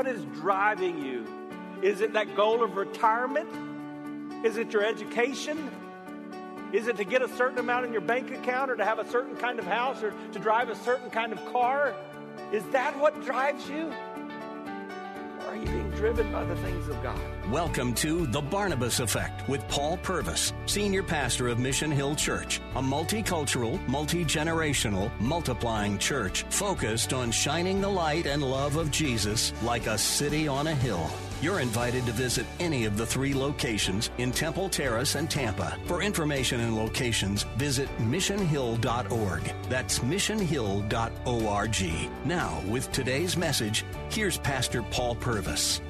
What is driving you? Is it that goal of retirement? Is it your education? Is it to get a certain amount in your bank account or to have a certain kind of house or to drive a certain kind of car? Is that what drives you? Are you being driven by the things of God? Welcome to The Barnabas Effect with Paul Purvis, Senior Pastor of Mission Hill Church, a multicultural, multi generational, multiplying church focused on shining the light and love of Jesus like a city on a hill. You're invited to visit any of the three locations in Temple Terrace and Tampa. For information and locations, visit missionhill.org. That's missionhill.org. Now, with today's message, here's Pastor Paul Purvis.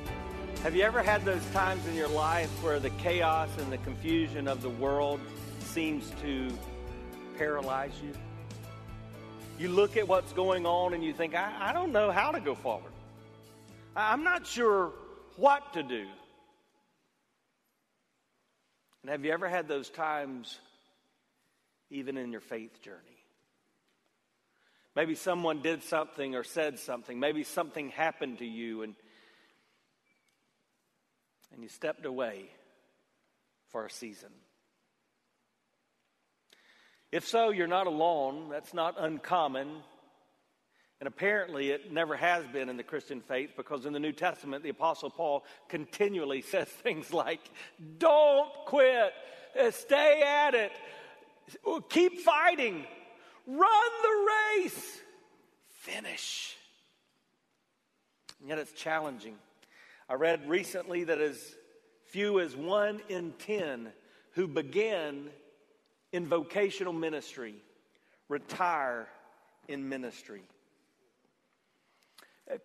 Have you ever had those times in your life where the chaos and the confusion of the world seems to paralyze you? You look at what's going on and you think, I, I don't know how to go forward. I, I'm not sure what to do. And have you ever had those times even in your faith journey? Maybe someone did something or said something. Maybe something happened to you and and you stepped away for a season. If so, you're not alone. That's not uncommon. And apparently, it never has been in the Christian faith because in the New Testament, the Apostle Paul continually says things like, Don't quit, uh, stay at it, keep fighting, run the race, finish. And yet, it's challenging. I read recently that as few as one in ten who begin in vocational ministry retire in ministry.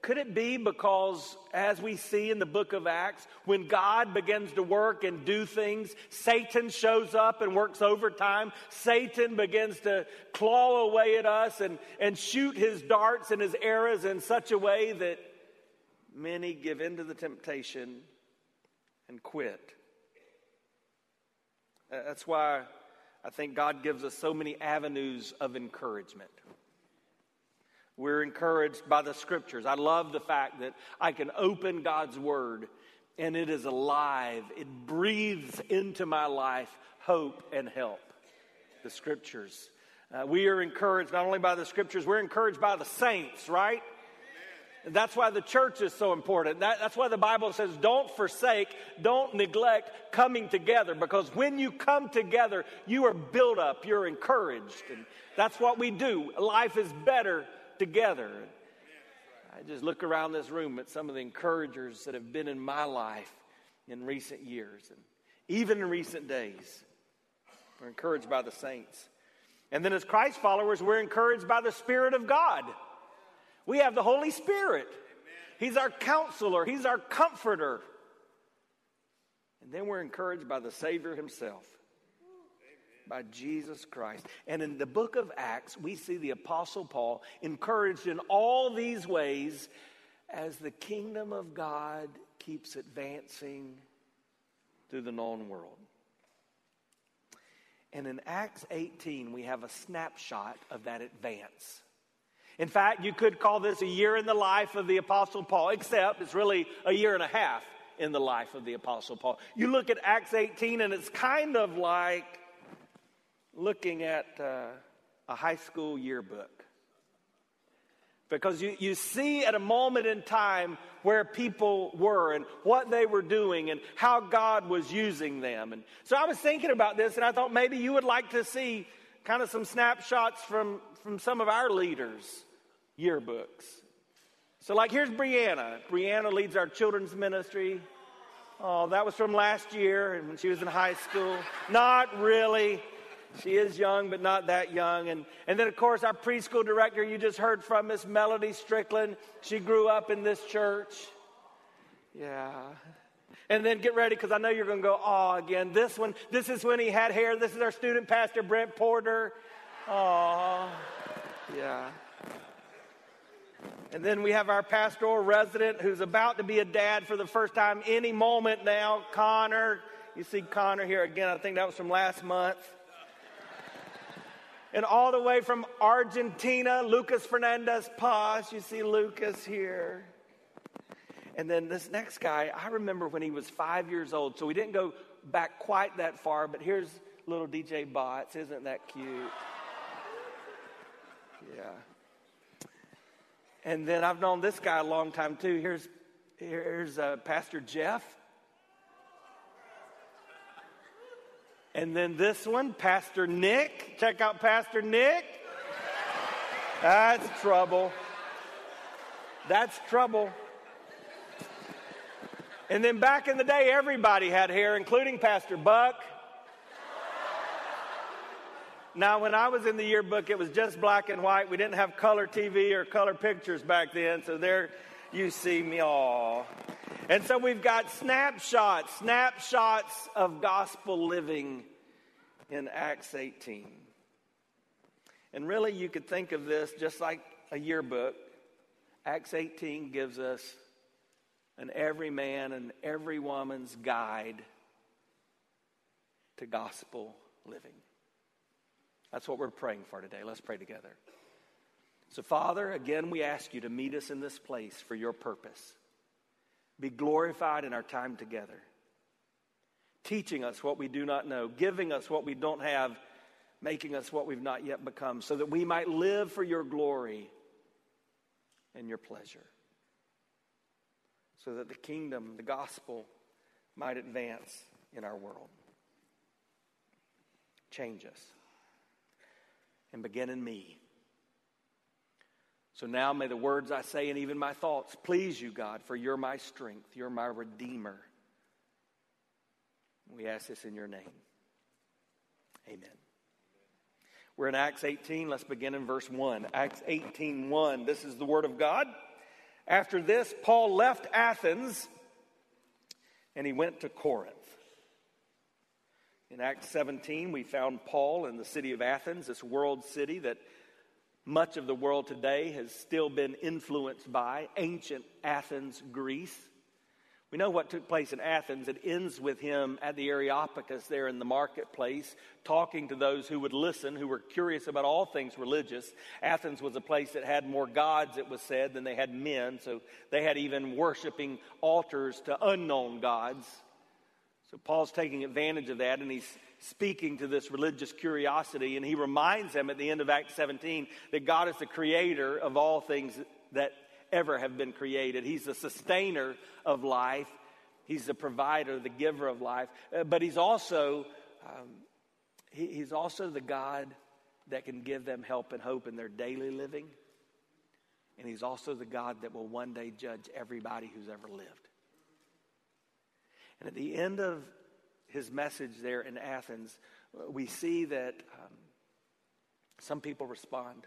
Could it be because, as we see in the book of Acts, when God begins to work and do things, Satan shows up and works overtime? Satan begins to claw away at us and, and shoot his darts and his arrows in such a way that many give in to the temptation and quit. That's why I think God gives us so many avenues of encouragement. We're encouraged by the scriptures. I love the fact that I can open God's word and it is alive. It breathes into my life hope and help. The scriptures. Uh, we are encouraged not only by the scriptures, we're encouraged by the saints, right? That's why the church is so important. That, that's why the Bible says, don't forsake, don't neglect coming together, because when you come together, you are built up, you're encouraged. And that's what we do. Life is better together. I just look around this room at some of the encouragers that have been in my life in recent years, and even in recent days. We're encouraged by the saints. And then, as Christ followers, we're encouraged by the Spirit of God. We have the Holy Spirit. He's our counselor, He's our comforter. And then we're encouraged by the Savior Himself, by Jesus Christ. And in the book of Acts, we see the Apostle Paul encouraged in all these ways as the kingdom of God keeps advancing through the known world. And in Acts 18, we have a snapshot of that advance. In fact, you could call this a year in the life of the Apostle Paul, except it's really a year and a half in the life of the Apostle Paul. You look at Acts 18, and it's kind of like looking at uh, a high school yearbook. Because you, you see at a moment in time where people were and what they were doing and how God was using them. And so I was thinking about this, and I thought maybe you would like to see kind of some snapshots from, from some of our leaders' yearbooks. So, like, here's Brianna. Brianna leads our children's ministry. Oh, that was from last year when she was in high school. Not really. She is young, but not that young. And, and then, of course, our preschool director you just heard from, Miss Melody Strickland. She grew up in this church. Yeah. And then get ready because I know you're going to go, oh, again. This one, this is when he had hair. This is our student pastor, Brent Porter. Oh, yeah. And then we have our pastoral resident who's about to be a dad for the first time any moment now, Connor. You see Connor here again. I think that was from last month. And all the way from Argentina, Lucas Fernandez Paz. You see Lucas here. And then this next guy, I remember when he was five years old. So we didn't go back quite that far, but here's little DJ Bots. Isn't that cute? Yeah. And then I've known this guy a long time too. Here's, here's uh, Pastor Jeff. And then this one, Pastor Nick. Check out Pastor Nick. That's trouble. That's trouble. And then back in the day, everybody had hair, including Pastor Buck. Now, when I was in the yearbook, it was just black and white. We didn't have color TV or color pictures back then, so there you see me all. And so we've got snapshots, snapshots of gospel living in Acts 18. And really, you could think of this just like a yearbook. Acts 18 gives us an every man and every woman's guide to gospel living. That's what we're praying for today. Let's pray together. So, Father, again, we ask you to meet us in this place for your purpose. Be glorified in our time together, teaching us what we do not know, giving us what we don't have, making us what we've not yet become, so that we might live for your glory and your pleasure so that the kingdom, the gospel, might advance in our world. Change us and begin in me. So now may the words I say and even my thoughts please you, God, for you're my strength, you're my redeemer. We ask this in your name. Amen. We're in Acts 18. Let's begin in verse 1. Acts 18 1. This is the word of God. After this, Paul left Athens and he went to Corinth. In Acts 17, we found Paul in the city of Athens, this world city that much of the world today has still been influenced by ancient Athens, Greece. We know what took place in Athens. It ends with him at the Areopagus there in the marketplace, talking to those who would listen, who were curious about all things religious. Athens was a place that had more gods, it was said, than they had men. So they had even worshiping altars to unknown gods. So Paul's taking advantage of that and he's speaking to this religious curiosity. And he reminds them at the end of Acts 17 that God is the creator of all things that ever have been created. He's the sustainer of life, He's the provider, the giver of life. Uh, but He's also, um, he, He's also the God that can give them help and hope in their daily living. And He's also the God that will one day judge everybody who's ever lived. And at the end of his message there in Athens, we see that um, some people respond.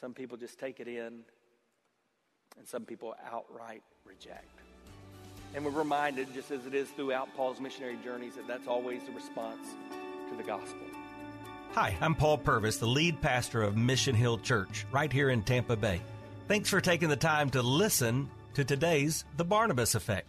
Some people just take it in and some people outright reject. And we're reminded, just as it is throughout Paul's missionary journeys, that that's always the response to the gospel. Hi, I'm Paul Purvis, the lead pastor of Mission Hill Church, right here in Tampa Bay. Thanks for taking the time to listen to today's The Barnabas Effect.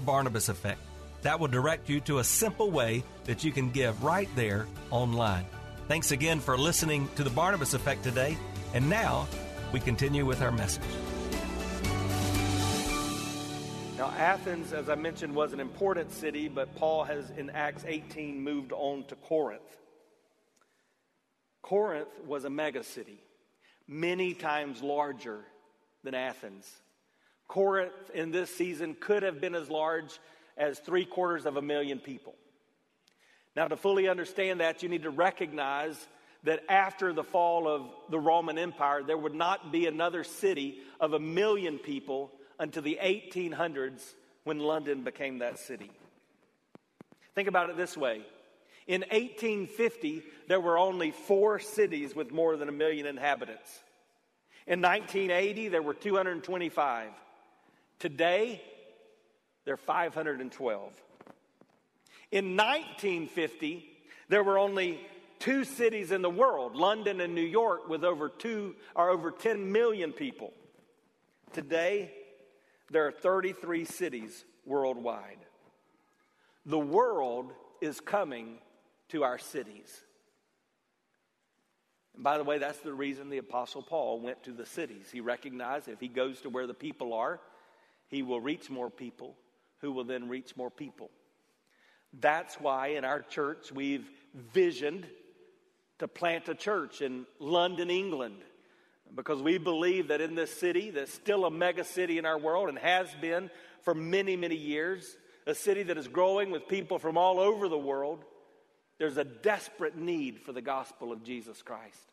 The Barnabas Effect. That will direct you to a simple way that you can give right there online. Thanks again for listening to The Barnabas Effect today. And now, we continue with our message. Now, Athens, as I mentioned, was an important city, but Paul has, in Acts 18, moved on to Corinth. Corinth was a megacity, many times larger than Athens. Corinth in this season could have been as large as three quarters of a million people. Now, to fully understand that, you need to recognize that after the fall of the Roman Empire, there would not be another city of a million people until the 1800s when London became that city. Think about it this way in 1850, there were only four cities with more than a million inhabitants. In 1980, there were 225. Today, there are 512. In 1950, there were only two cities in the world, London and New York, with over two or over 10 million people. Today, there are 33 cities worldwide. The world is coming to our cities. And by the way, that's the reason the Apostle Paul went to the cities. He recognized if he goes to where the people are, he will reach more people who will then reach more people. That's why in our church we've visioned to plant a church in London, England, because we believe that in this city, that's still a mega city in our world and has been for many, many years, a city that is growing with people from all over the world, there's a desperate need for the gospel of Jesus Christ.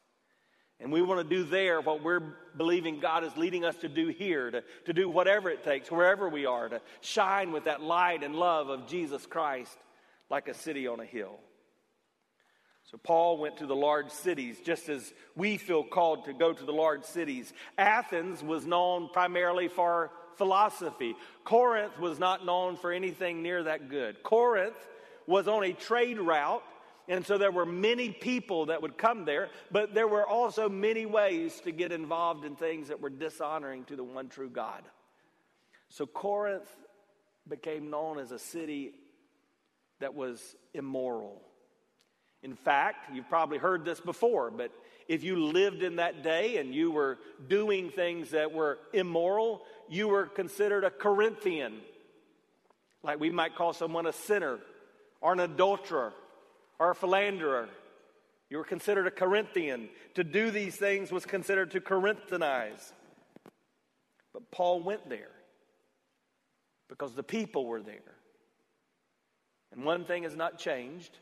And we want to do there what we're believing God is leading us to do here, to, to do whatever it takes, wherever we are, to shine with that light and love of Jesus Christ like a city on a hill. So Paul went to the large cities just as we feel called to go to the large cities. Athens was known primarily for philosophy. Corinth was not known for anything near that good. Corinth was on a trade route, and so there were many people that would come there, but there were also many ways to get involved in things that were dishonoring to the one true God. So Corinth became known as a city that was immoral. In fact, you've probably heard this before, but if you lived in that day and you were doing things that were immoral, you were considered a Corinthian. Like we might call someone a sinner or an adulterer or a philanderer. You were considered a Corinthian. To do these things was considered to Corinthianize. But Paul went there because the people were there. And one thing has not changed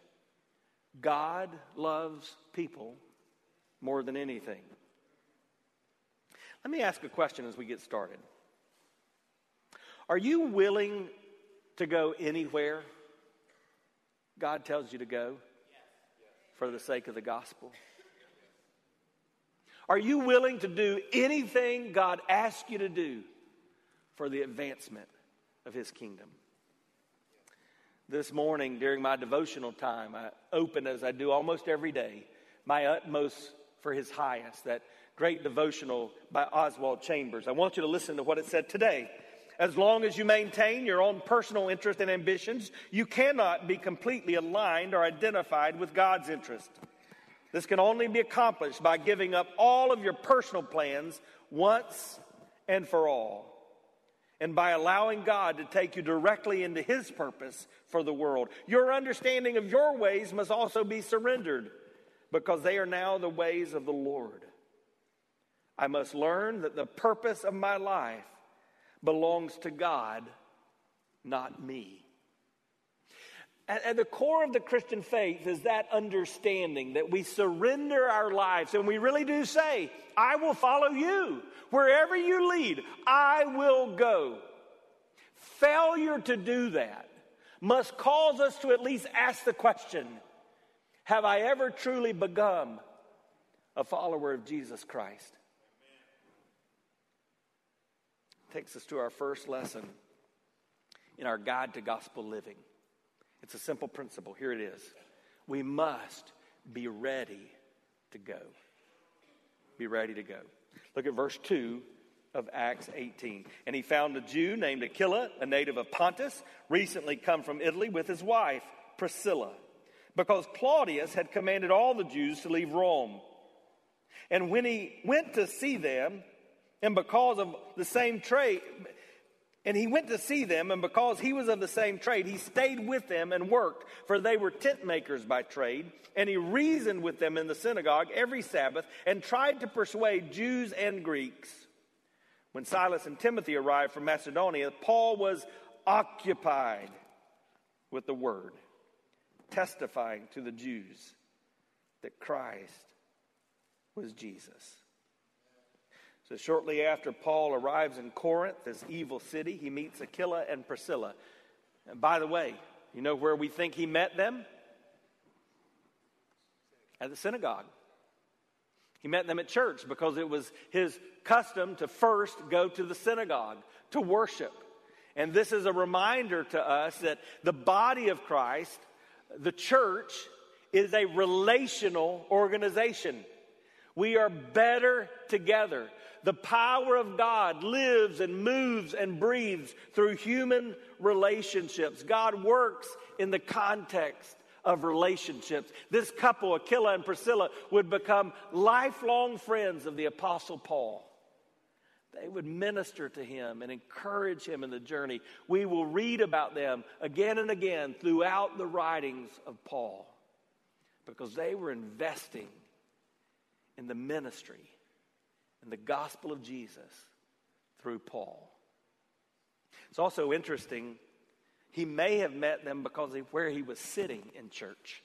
God loves people more than anything. Let me ask a question as we get started. Are you willing to go anywhere God tells you to go for the sake of the gospel? Are you willing to do anything God asks you to do for the advancement of His kingdom? This morning, during my devotional time, I open as I do almost every day, my utmost for His highest, that great devotional by Oswald Chambers. I want you to listen to what it said today. As long as you maintain your own personal interest and ambitions, you cannot be completely aligned or identified with God's interest. This can only be accomplished by giving up all of your personal plans once and for all, and by allowing God to take you directly into His purpose for the world. Your understanding of your ways must also be surrendered because they are now the ways of the Lord. I must learn that the purpose of my life belongs to God, not me. At, the core of the Christian faith is that understanding that we surrender our lives and we really do say, I will follow you. Wherever you lead, I will go. Failure to do that must cause us to at least ask the question Have I ever truly become a follower of Jesus Christ? Takes us to our first lesson in our guide to gospel living. It's a simple principle. Here it is. We must be ready to go. Be ready to go. Look at verse 2 of Acts 18. And he found a Jew named Aquila, a native of Pontus, recently come from Italy with his wife, Priscilla, because Claudius had commanded all the Jews to leave Rome. And when he went to see them, and because of the same trade, And he went to see them, and because he was of the same trade, he stayed with them and worked, for they were tent makers by trade. And he reasoned with them in the synagogue every Sabbath and tried to persuade Jews and Greeks. When Silas and Timothy arrived from Macedonia, Paul was occupied with the word, testifying to the Jews that Christ was Jesus. So, shortly after Paul arrives in Corinth, this evil city, he meets Aquila and Priscilla. And by the way, you know where we think he met them? At the synagogue. He met them at church because it was his custom to first go to the synagogue to worship. And this is a reminder to us that the body of Christ, the church, is a relational organization. We are better together. The power of God lives and moves and breathes through human relationships. God works in the context of relationships. This couple, Aquila and Priscilla, would become lifelong friends of the Apostle Paul. They would minister to him and encourage him in the journey. We will read about them again and again throughout the writings of Paul because they were investing in the ministry and the gospel of Jesus through Paul. It's also interesting, he may have met them because of where he was sitting in church.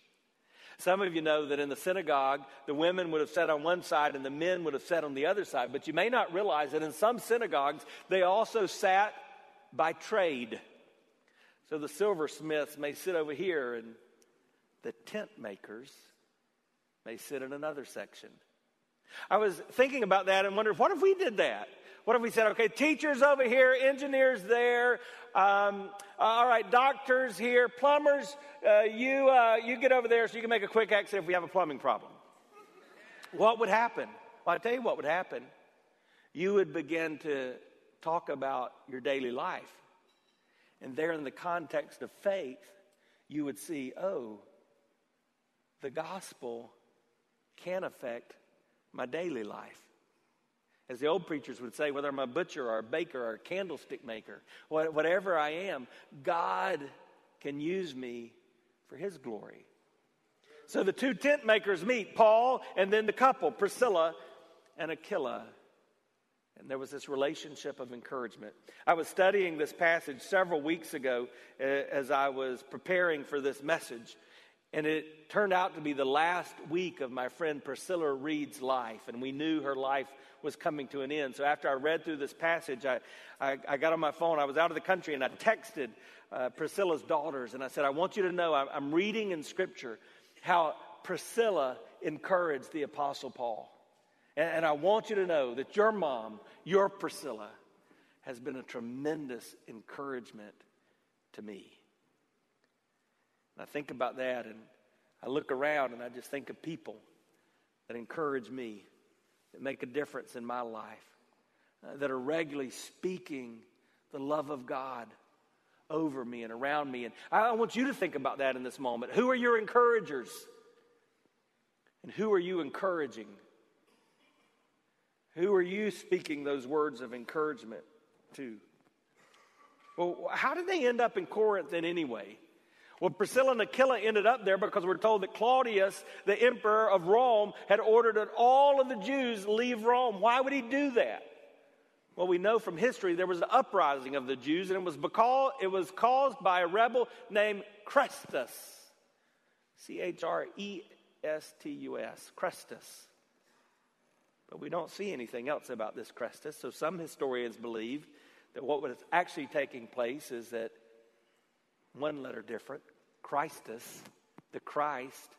Some of you know that in the synagogue, the women would have sat on one side and the men would have sat on the other side. But you may not realize that in some synagogues, they also sat by trade. So the silversmiths may sit over here and the tent makers may sit in another section. I was thinking about that and wondered, what if we did that? What if we said, okay, teachers over here, engineers there, um, all right, doctors here, plumbers, uh, you, uh, you get over there so you can make a quick exit if we have a plumbing problem. What would happen? Well, i tell you what would happen. You would begin to talk about your daily life. And there, in the context of faith, you would see, oh, the gospel can affect my daily life. As the old preachers would say, whether I'm a butcher or a baker or a candlestick maker, whatever I am, God can use me for his glory. So the two tent makers meet, Paul and then the couple, Priscilla and Aquila. And there was this relationship of encouragement. I was studying this passage several weeks ago uh, as I was preparing for this message. And it turned out to be the last week of my friend Priscilla Reed's life, and we knew her life was coming to an end. So after I read through this passage, I, I, I got on my phone. I was out of the country, and I texted uh, Priscilla's daughters, and I said, I want you to know I'm, I'm reading in Scripture how Priscilla encouraged the Apostle Paul. And, and I want you to know that your mom, your Priscilla, has been a tremendous encouragement to me. I think about that and I look around and I just think of people that encourage me, that make a difference in my life, uh, that are regularly speaking the love of God over me and around me. And I want you to think about that in this moment. Who are your encouragers? And who are you encouraging? Who are you speaking those words of encouragement to? Well, how did they end up in Corinth then, anyway? Well, Priscilla and Aquila ended up there because we're told that Claudius, the emperor of Rome, had ordered that all of the Jews leave Rome. Why would he do that? Well, we know from history there was an uprising of the Jews, and it was because it was caused by a rebel named Chrestus. C H R E S T U S. Chrestus. But we don't see anything else about this Chrestus. So some historians believe that what was actually taking place is that one letter different, Christus, the Christ,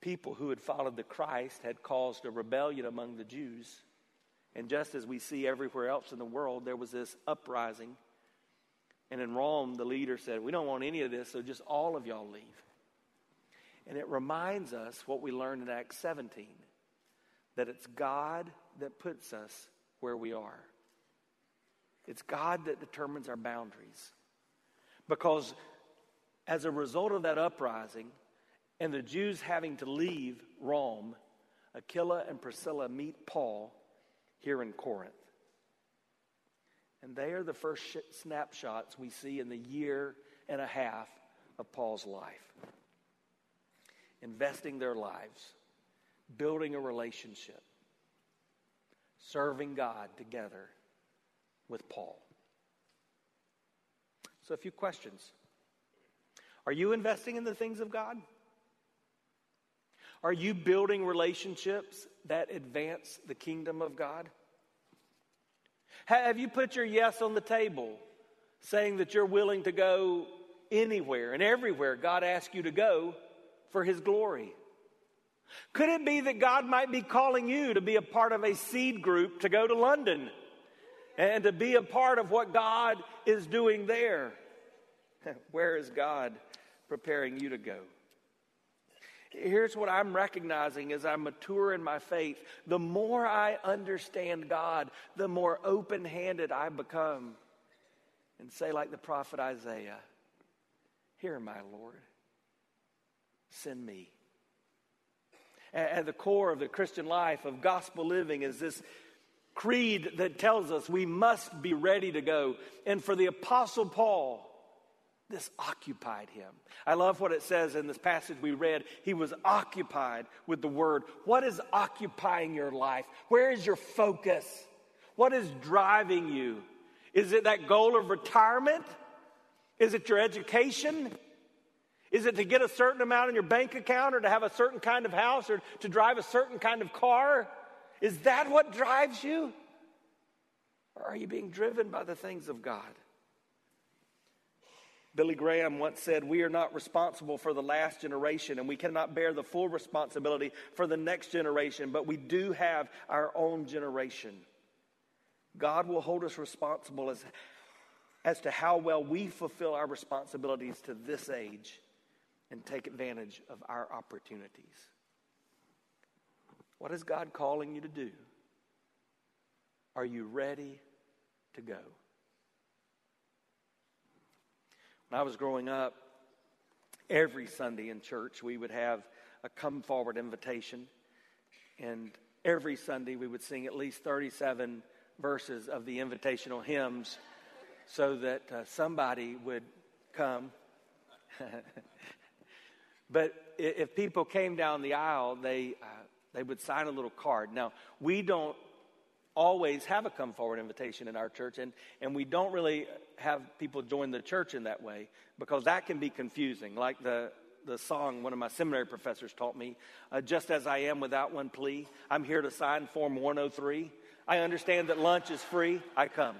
people who had followed the Christ had caused a rebellion among the Jews. And just as we see everywhere else in the world, there was this uprising. And in Rome, the leader said, We don't want any of this, so just all of y'all leave. And it reminds us what we learned in Acts 17 that it's God that puts us where we are. It's God that determines our boundaries. Because as a result of that uprising and the Jews having to leave Rome, Aquila and Priscilla meet Paul here in Corinth. And they are the first sh- snapshots we see in the year and a half of Paul's life. Investing their lives, building a relationship, serving God together with Paul. So, a few questions. Are you investing in the things of God? Are you building relationships that advance the kingdom of God? Have you put your yes on the table, saying that you're willing to go anywhere and everywhere God asks you to go for His glory? Could it be that God might be calling you to be a part of a seed group to go to London and to be a part of what God is doing there? Where is God preparing you to go? Here's what I'm recognizing as I mature in my faith. The more I understand God, the more open handed I become. And say, like the prophet Isaiah, Here, my Lord, send me. At the core of the Christian life, of gospel living, is this creed that tells us we must be ready to go. And for the Apostle Paul, this occupied him. I love what it says in this passage we read. He was occupied with the word. What is occupying your life? Where is your focus? What is driving you? Is it that goal of retirement? Is it your education? Is it to get a certain amount in your bank account or to have a certain kind of house or to drive a certain kind of car? Is that what drives you? Or are you being driven by the things of God? Billy Graham once said, We are not responsible for the last generation, and we cannot bear the full responsibility for the next generation, but we do have our own generation. God will hold us responsible as, as to how well we fulfill our responsibilities to this age and take advantage of our opportunities. What is God calling you to do? Are you ready to go? When I was growing up, every Sunday in church, we would have a come forward invitation. And every Sunday, we would sing at least 37 verses of the invitational hymns so that uh, somebody would come. but if people came down the aisle, they, uh, they would sign a little card. Now, we don't always have a come forward invitation in our church, and, and we don't really have people join the church in that way because that can be confusing. Like the, the song one of my seminary professors taught me uh, Just as I am without one plea, I'm here to sign Form 103. I understand that lunch is free, I come.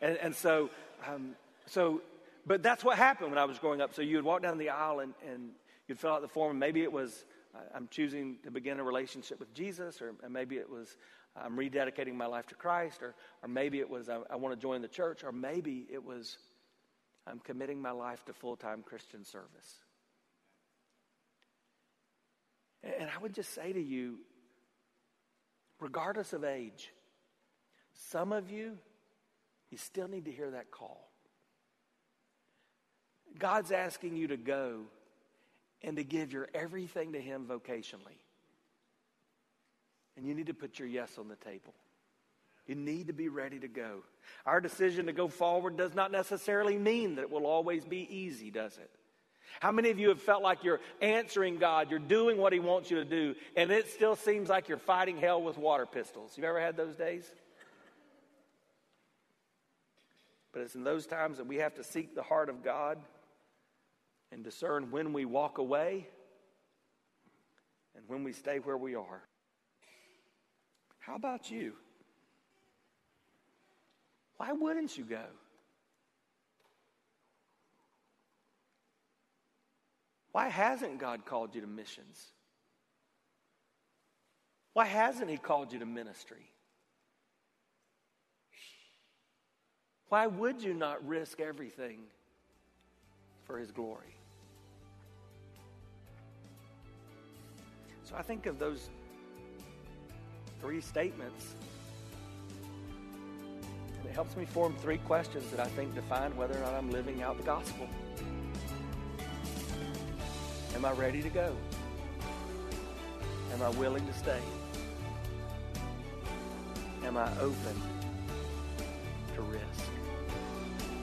And, and so, um, so, but that's what happened when I was growing up. So you would walk down the aisle and, and you'd fill out the form, and maybe it was I'm choosing to begin a relationship with Jesus, or maybe it was I'm rededicating my life to Christ, or, or maybe it was I, I want to join the church, or maybe it was I'm committing my life to full time Christian service. And I would just say to you, regardless of age, some of you, you still need to hear that call. God's asking you to go and to give your everything to Him vocationally. And you need to put your yes on the table. You need to be ready to go. Our decision to go forward does not necessarily mean that it will always be easy, does it? How many of you have felt like you're answering God, you're doing what He wants you to do, and it still seems like you're fighting hell with water pistols? You ever had those days? But it's in those times that we have to seek the heart of God and discern when we walk away and when we stay where we are. How about you? Why wouldn't you go? Why hasn't God called you to missions? Why hasn't He called you to ministry? Why would you not risk everything for His glory? So I think of those three statements. And it helps me form three questions that I think define whether or not I'm living out the gospel. Am I ready to go? Am I willing to stay? Am I open to risk?